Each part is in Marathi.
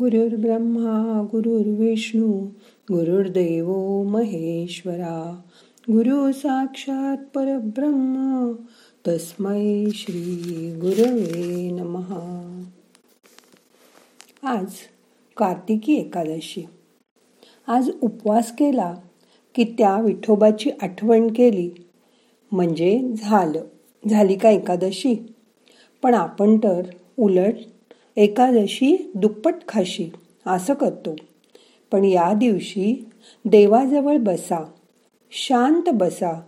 गुरुर्ब्रह्मा गुरुर्विष्णू गुरुर्देव महेश्वरा। गुरु साक्षात परब्रह्म तस्मै श्री गुरवे नमहा आज कार्तिकी एकादशी. आज उपवास केला की त्या विठोबाची आठवण केली. म्हणजे झालं. झाली का एकादशी? पण आपण तर उलट एकादशी दुप्पट खाशी असं करतो. पण या दिवशी देवाजवळ बसा शांत बसा.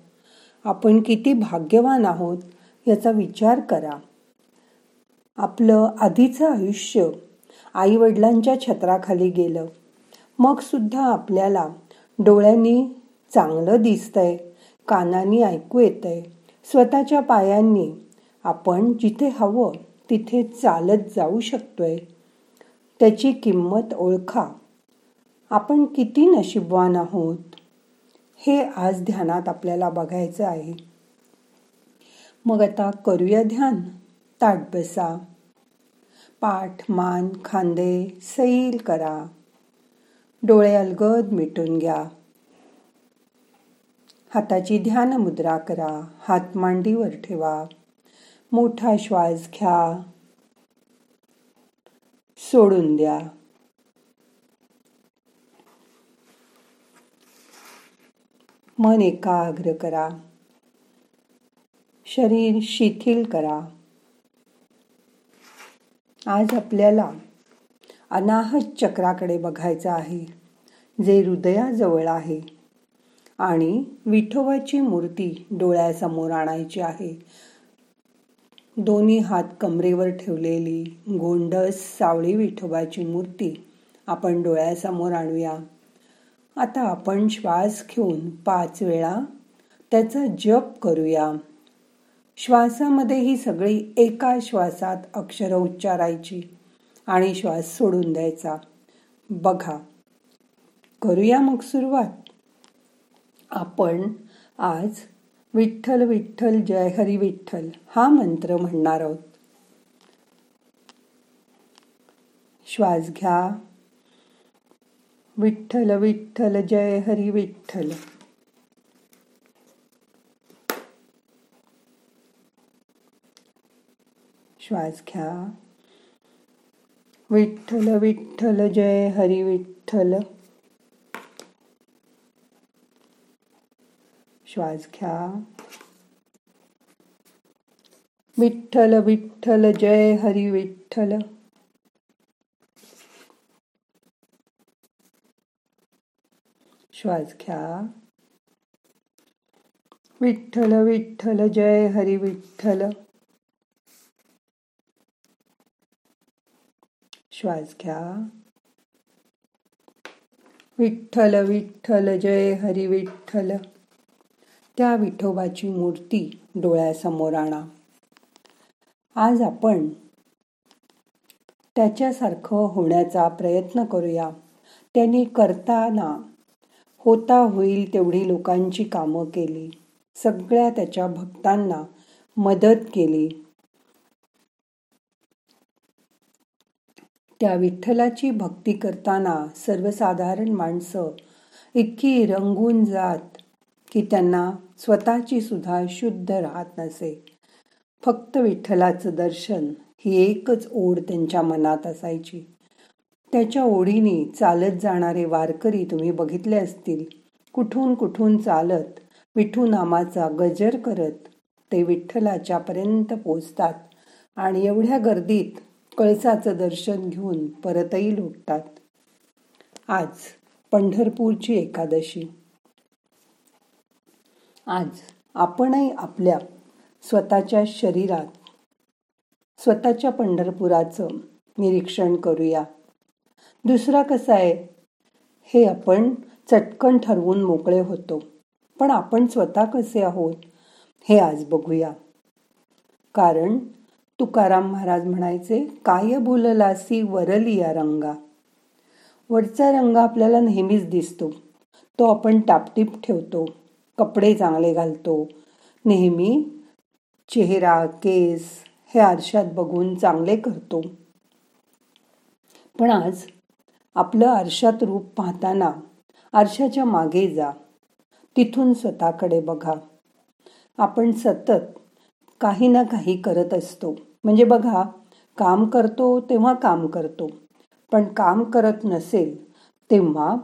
आपण किती भाग्यवान आहोत याचा विचार करा. आपलं आधीचं आयुष्य आई वडिलांच्या छत्राखाली गेलं. मग सुद्धा आपल्याला डोळ्यांनी चांगलं दिसतंय कानांनी ऐकू येतंय स्वतःच्या पायांनी आपण जिथे हवं तिथे चालत जाऊ शकतोय. त्याची किंमत ओळखा. आपण किती नशीबवान आहोत? हे आज ध्यानात आपल्याला बघायचं आहे. मग आता करूया ध्यान. ताट बसा. पाठ मान खांदे सैल करा. डोळे अलगद मिटून घ्या. हाताची ध्यान मुद्रा करा. हात मांडीवर ठेवा. मोठा श्वास घ्या. सोडून द्या. मन एकाग्र करा. शरीर शिथिल करा. आज आपल्याला अनाहत चक्राकडे बघायचं आहे जे हृदयाजवळ आहे आणि विठोबाची मूर्ती डोळ्यासमोर आणायची आहे. दोन्ही हात कमरेवर ठेवलेली गोंडस सावळी विठोबाची मूर्ती आपण डोळ्यासमोर आणूया. आता आपण श्वास घेऊन पाच वेळा त्याचा जप करूया. श्वासामध्ये ही सगळी एका श्वासात अक्षर उच्चारायची आणि श्वास सोडून द्यायचा. बघा. करूया मग सुरुवात. आपण आज विठ्ठल विठ्ठल जय हरी विठ्ठल हा मंत्र म्हणणार आहोत. श्वास घ्या. विठ्ठल विठ्ठल जय हरी विठ्ठल. श्वास घ्या. विठ्ठल विठ्ठल जय हरी विठ्ठल. श्वास घ्या. विठ्ठल विठ्ठल जय हरी विठ्ठल. श्वास घ्या. विठ्ठल विठ्ठल जय हरी विठ्ठल. श्वास घ्या. विठ्ठल विठ्ठल जय हरी विठ्ठल. त्या विठोबाची मूर्ती डोळ्यासमोर आणा. आज आपण त्याच्यासारखं होण्याचा प्रयत्न करूया. त्यांनी करताना होता होईल तेवढी लोकांची कामं केली. सगळ्या त्याच्या भक्तांना मदत केली. त्या विठ्ठलाची भक्ती करताना सर्वसाधारण माणसं इतकी रंगून जात की त्यांना स्वतःची सुद्धा शुद्ध राहत नसे. फक्त विठ्ठलाचं दर्शन ही एकच ओढ त्यांच्या मनात असायची. त्याच्या ओढीने चालत जाणारे वारकरी तुम्ही बघितले असतील कुठून कुठून चालत विठू नामाचा गजर करत ते विठ्ठलाच्या पर्यंत पोचतात आणि एवढ्या गर्दीत कळसाचं दर्शन घेऊन परतही लुटतात. आज पंढरपूरची एकादशी. आज आपणही आपल्या स्वतःच्या शरीरात स्वतःच्या पंढरपुराचं निरीक्षण करूया. दुसरा कसा आहे? हे आपण चटकन ठरवून मोकळे होतो. पण आपण स्वतः कसे आहोत? हे आज बघूया. कारण तुकाराम महाराज म्हणायचे काय बोललासी वरलिया रंगा? वरचा रंग आपल्याला नेहमीच दिसतो. तो आपण टापटीप ठेवतो. कपडे चांगले घालतो. नेहमी चेहरा केस हे आरशात बघून चांगले करतो. पण आज आपलं आरशात रूप पाहताना आरशाच्या मागे जा. तिथून स्वतःकडे बघा. आपण सतत काही ना काही करत असतो. म्हणजे बघा काम करतो तेव्हा काम करतो. पण काम करत नसेल तेव्हा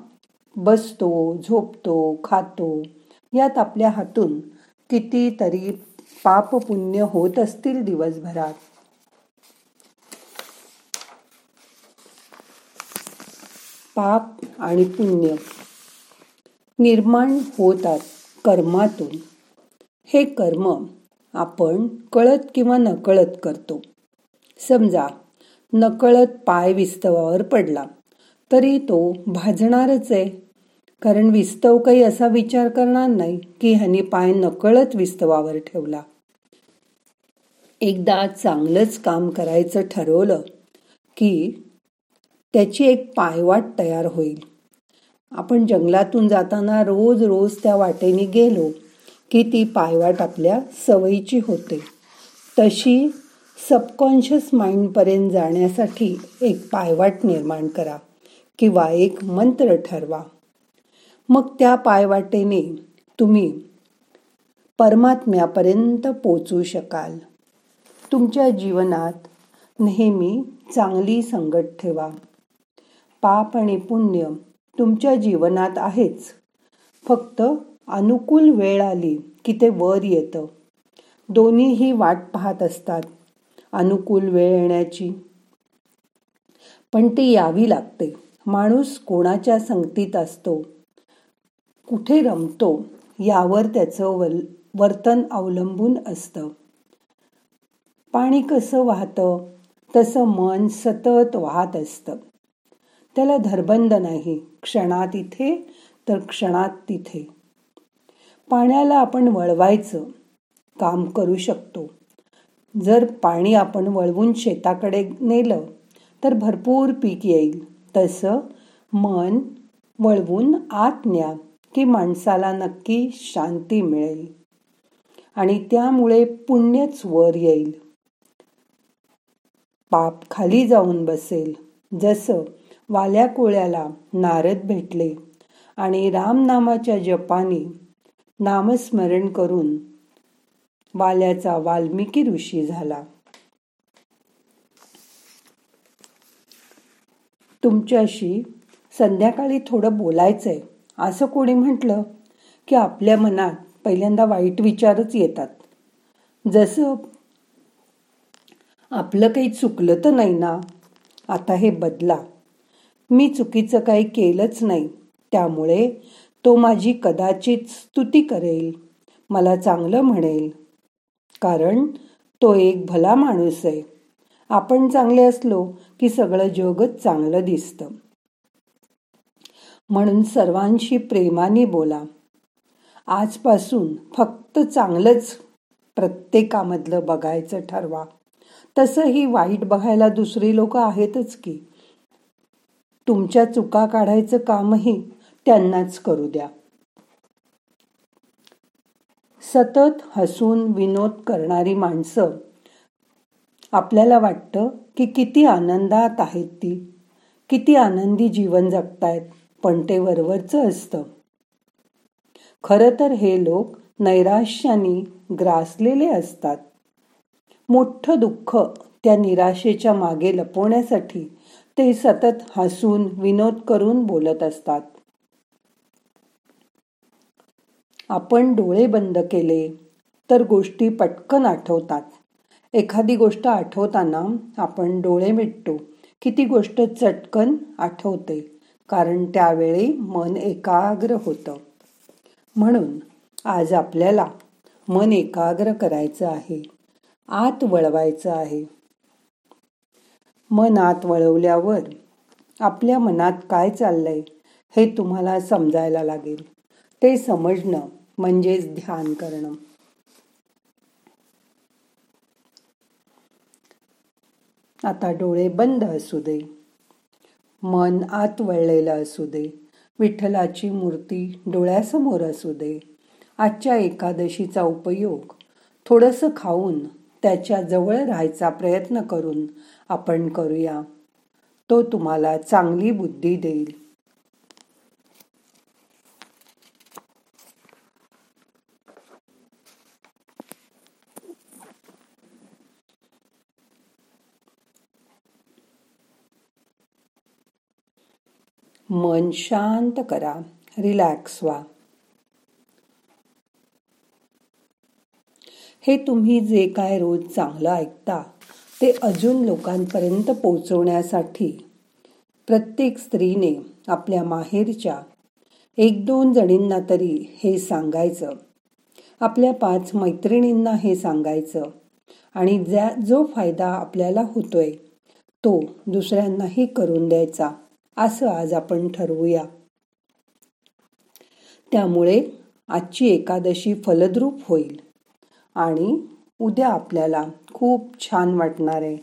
बसतो झोपतो खातो यात आपल्या हातून कितीतरी पाप पुण्य होत असतील दिवसभरात. पाप आणि पुण्य निर्माण होतात कर्मातून. हे कर्म आपण कळत किंवा नकळत करतो. समजा नकळत पाय विस्तवावर पडला तरी तो भाजणारच आहे. कारण विस्तव काही असा विचार करणार नाही की ह्याने पाय नकळत विस्तवावर ठेवला. एकदा चांगलंच काम करायचं ठरवलं की त्याची एक पायवाट तयार होईल. आपण जंगलातून जाताना रोज रोज त्या वाटेने गेलो की ती पायवाट आपल्या सवयीची होते. तशी सबकॉन्शियस माइंडपर्यंत जाण्यासाठी एक पायवाट निर्माण करा किंवा एक मंत्र ठरवा. मग त्या पायवाटेने तुम्ही परमात्म्यापर्यंत पोचू शकाल. तुमच्या जीवनात नेहमी चांगली संगत ठेवा. पाप आणि पुण्य तुमच्या जीवनात आहेच. फक्त अनुकूल वेळ आली की ते वर येतं. दोन्हीही वाट पाहत असतात अनुकूल वेळ येण्याची. पण ती यावी लागते. माणूस कोणाच्या संगतीत असतो? कुठे रमतो यावर त्याचं वल वर्तन अवलंबून असतं. पाणी कसं वाहतं तसं मन सतत वाहत असतं. त्याला धरबंद नाही क्षणात इथे तर क्षणात तिथे. पाण्याला आपण वळवायचं काम करू शकतो. जर पाणी आपण वळवून शेताकडे नेलं तर भरपूर पीक येईल. तसं मन वळवून आत न्या. की माणसाला नक्की शांती मिळेल. आणि त्यामुळे पुण्यच वर येईल. पाप खाली जाऊन बसेल. जसं वाल्या कोळ्याला नारद भेटले आणि रामनामाच्या जपानी नामस्मरण करून वाल्याचा वाल्मिकी ऋषी झाला. तुमच्याशी संध्याकाळी थोडं बोलायचंय. असं कोणी म्हटलं की आपल्या मनात पहिल्यांदा वाईट विचारच येतात. जसं आपलं काही चुकलं तर नाही ना? आता हे बदला. मी चुकीचं काही केलंच नाही. त्यामुळे तो माझी कदाचित स्तुती करेल मला चांगलं म्हणेल. कारण तो एक भला माणूस आहे. आपण चांगले असलो की सगळं जगच चांगलं दिसतं. म्हणून सर्वांशी प्रेमाने बोला. आजपासून फक्त चांगलंच प्रत्येकामधलं बघायचं ठरवा. तसंही वाईट बघायला दुसरी लोक आहेतच की. तुमच्या चुका काढायचं कामही त्यांनाच करू द्या. सतत हसून विनोद करणारी माणसं. आपल्याला वाटतं की किती आनंदात आहेत ती. किती आनंदी जीवन जगतायत. पण ते वरवरचं असतं. खरं तर हे लोक नैराश्याने ग्रासलेले असतात. मोठं दुःख त्या निराशेच्या मागे लपवण्यासाठी ते सतत हसून विनोद करून बोलत असतात. आपण डोळे बंद केले तर गोष्टी पटकन आठवतात. एखादी गोष्ट आठवताना आपण डोळे मिटतो की ती गोष्ट चटकन आठवते. कारण त्यावेळी मन एकाग्र होतं. म्हणून आज आपल्याला मन एकाग्र करायचं आहे. आत वळवायचं आहे. मनात वळवल्यावर आपल्या मनात काय चाललंय हे तुम्हाला समजायला लागेल. ते समजणं म्हणजेच ध्यान करणं. आता डोळे बंद असू दे. मन आत वळलेलं असू दे. विठ्ठलाची मूर्ती डोळ्यासमोर असू दे. आजच्या एकादशीचा उपयोग. थोडंसं खाऊन त्याच्याजवळ राहायचा प्रयत्न करून आपण करूया. तो तुम्हाला चांगली बुद्धी देईल. मन शांत करा रिलॅक्स व्हा. हे तुम्ही जे काय रोज चांगलं ऐकता ते अजून लोकांपर्यंत पोचवण्यासाठी प्रत्येक स्त्रीने आपल्या माहेरच्या एक दोन जणींना तरी हे सांगायचं. आपल्या पाच मैत्रिणींना हे सांगायचं. आणि ज्या जो फायदा आपल्याला होतोय तो दुसऱ्यांनाही करून द्यायचा. असं आज आपण ठरवूया. त्यामुळे आजची एकादशी फलद्रूप होईल आणि उद्या आपल्याला खूप छान वाटणार आहे.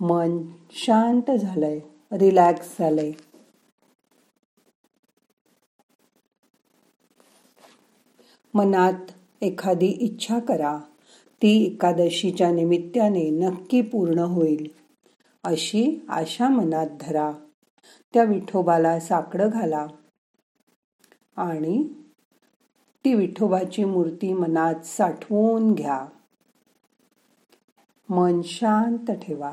मन शांत झालंय रिलॅक्स झालंय. मनात एखादी इच्छा करा. ती एकादशीच्या निमित्ताने नक्की पूर्ण होईल. अशी आशा मनात धरा. त्या विठोबाला साकडं घाला. आणि ती विठोबाची मूर्ती मनात साठवून घ्या. मन शांत ठेवा.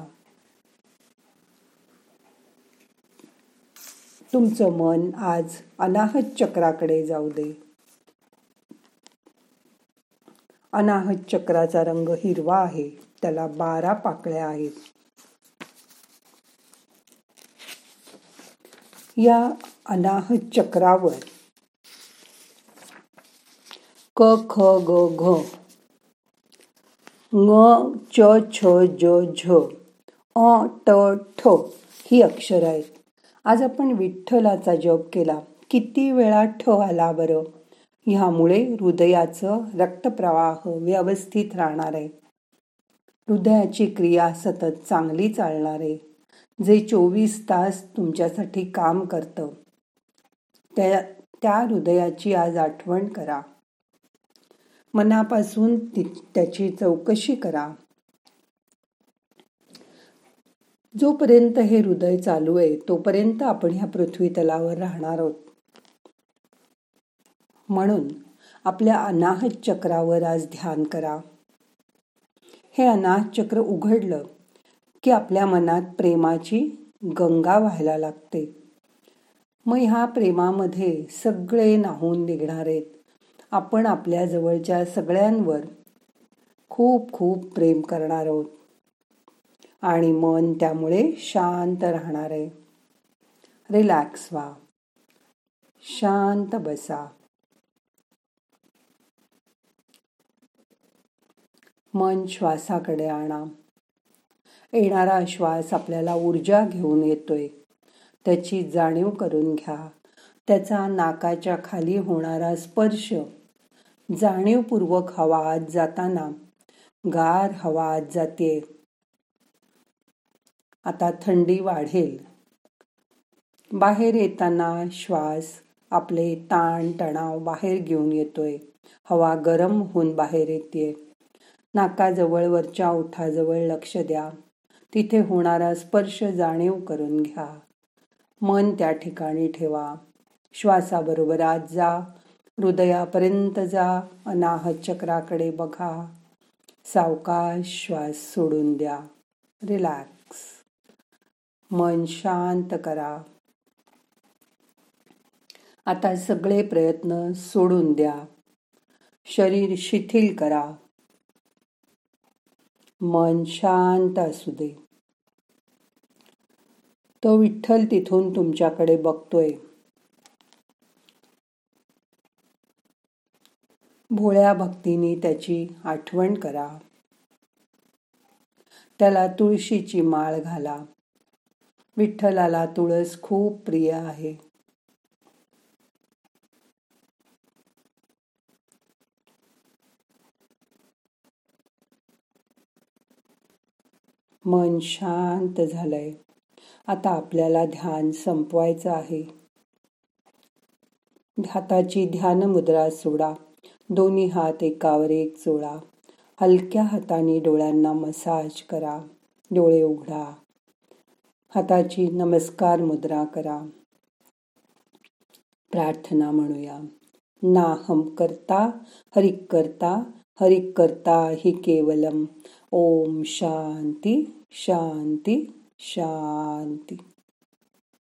तुमचं मन आज अनाहत चक्राकडे जाऊ दे. अनाहत चक्राचा रंग हिरवा आहे. त्याला बारा पाकळ्या आहेत. या अनाहत चक्रावर क ख ग घ ङ च छ ज झ अ ट ठ ही अक्षर आहेत. आज आपण विठ्ठलाचा जप केला. किती वेळा ठ आला बरं? ह्यामुळे हृदयाचं रक्तप्रवाह व्यवस्थित राहणार आहे. हृदयाची क्रिया सतत चांगली चालणार आहे. जे चोवीस तास तुमच्यासाठी काम करतं त्या त्या हृदयाची आज आठवण करा. मनापासून त्याची चौकशी करा. जोपर्यंत हे हृदय चालू आहे तोपर्यंत आपण ह्या पृथ्वी तलावर राहणार आहोत. म्हणून आपल्या अनाहत चक्रावर आज ध्यान करा. हे अनाहत चक्र उघडलं की आपल्या मनात प्रेमाची गंगा व्हायला लागते. मग ह्या प्रेमामध्ये सगळे नाहून निघणार आहेत. आपण आपल्या जवळच्या सगळ्यांवर खूप खूप प्रेम करणार आहोत. आणि मन त्यामुळे शांत राहणार आहे. रिलॅक्स व्हा. शांत बसा. मन श्वासाकडे आणा. येणारा श्वास आपल्याला ऊर्जा घेऊन येतोय. त्याची जाणीव करून घ्या. त्याचा नाकाच्या खाली होणारा स्पर्श जाणीवपूर्वक हवा आत जाताना गार हवा आत जाते. आता थंडी वाढेल. बाहेर येताना श्वास आपले ताण तणाव बाहेर घेऊन येतोय. हवा गरम होऊन बाहेर येते नाकाजवळ वरच्या ओठाजवळ लक्ष द्या. तिथे होणारा स्पर्श जाणीव करून घ्या. मन त्या ठिकाणी ठेवा. श्वासाबरोबर आज जा. हृदयापर्यंत जा. अनाहत चक्राकडे बघा. सावकाश श्वास सोडून द्या. रिलॅक्स. मन शांत करा. आता सगळे प्रयत्न सोडून द्या. शरीर शिथिल करा. मन शांत असू दे. तो विठ्ठल तिथून तुमच्याकडे बघतोय. भोळ्या भक्तीने त्याची आठवण करा. त्याला तुळशीची माळ घाला. विठ्ठलाला तुळस खूप प्रिय आहे. मन शांत झालंय. आता आपल्याला ध्यान संपवायचं आहे. हाताची ध्यान मुद्रा सोडा. दोन्ही हात एकावर एक जोडा. हलक्या हाताने डोळ्यांना मसाज करा. डोळे उघडा. हाताची नमस्कार मुद्रा करा. प्रार्थना म्हणूया. नाहम करता हरिक करता हरिक करता हि केवलम. ओम शांती. शांती शांती.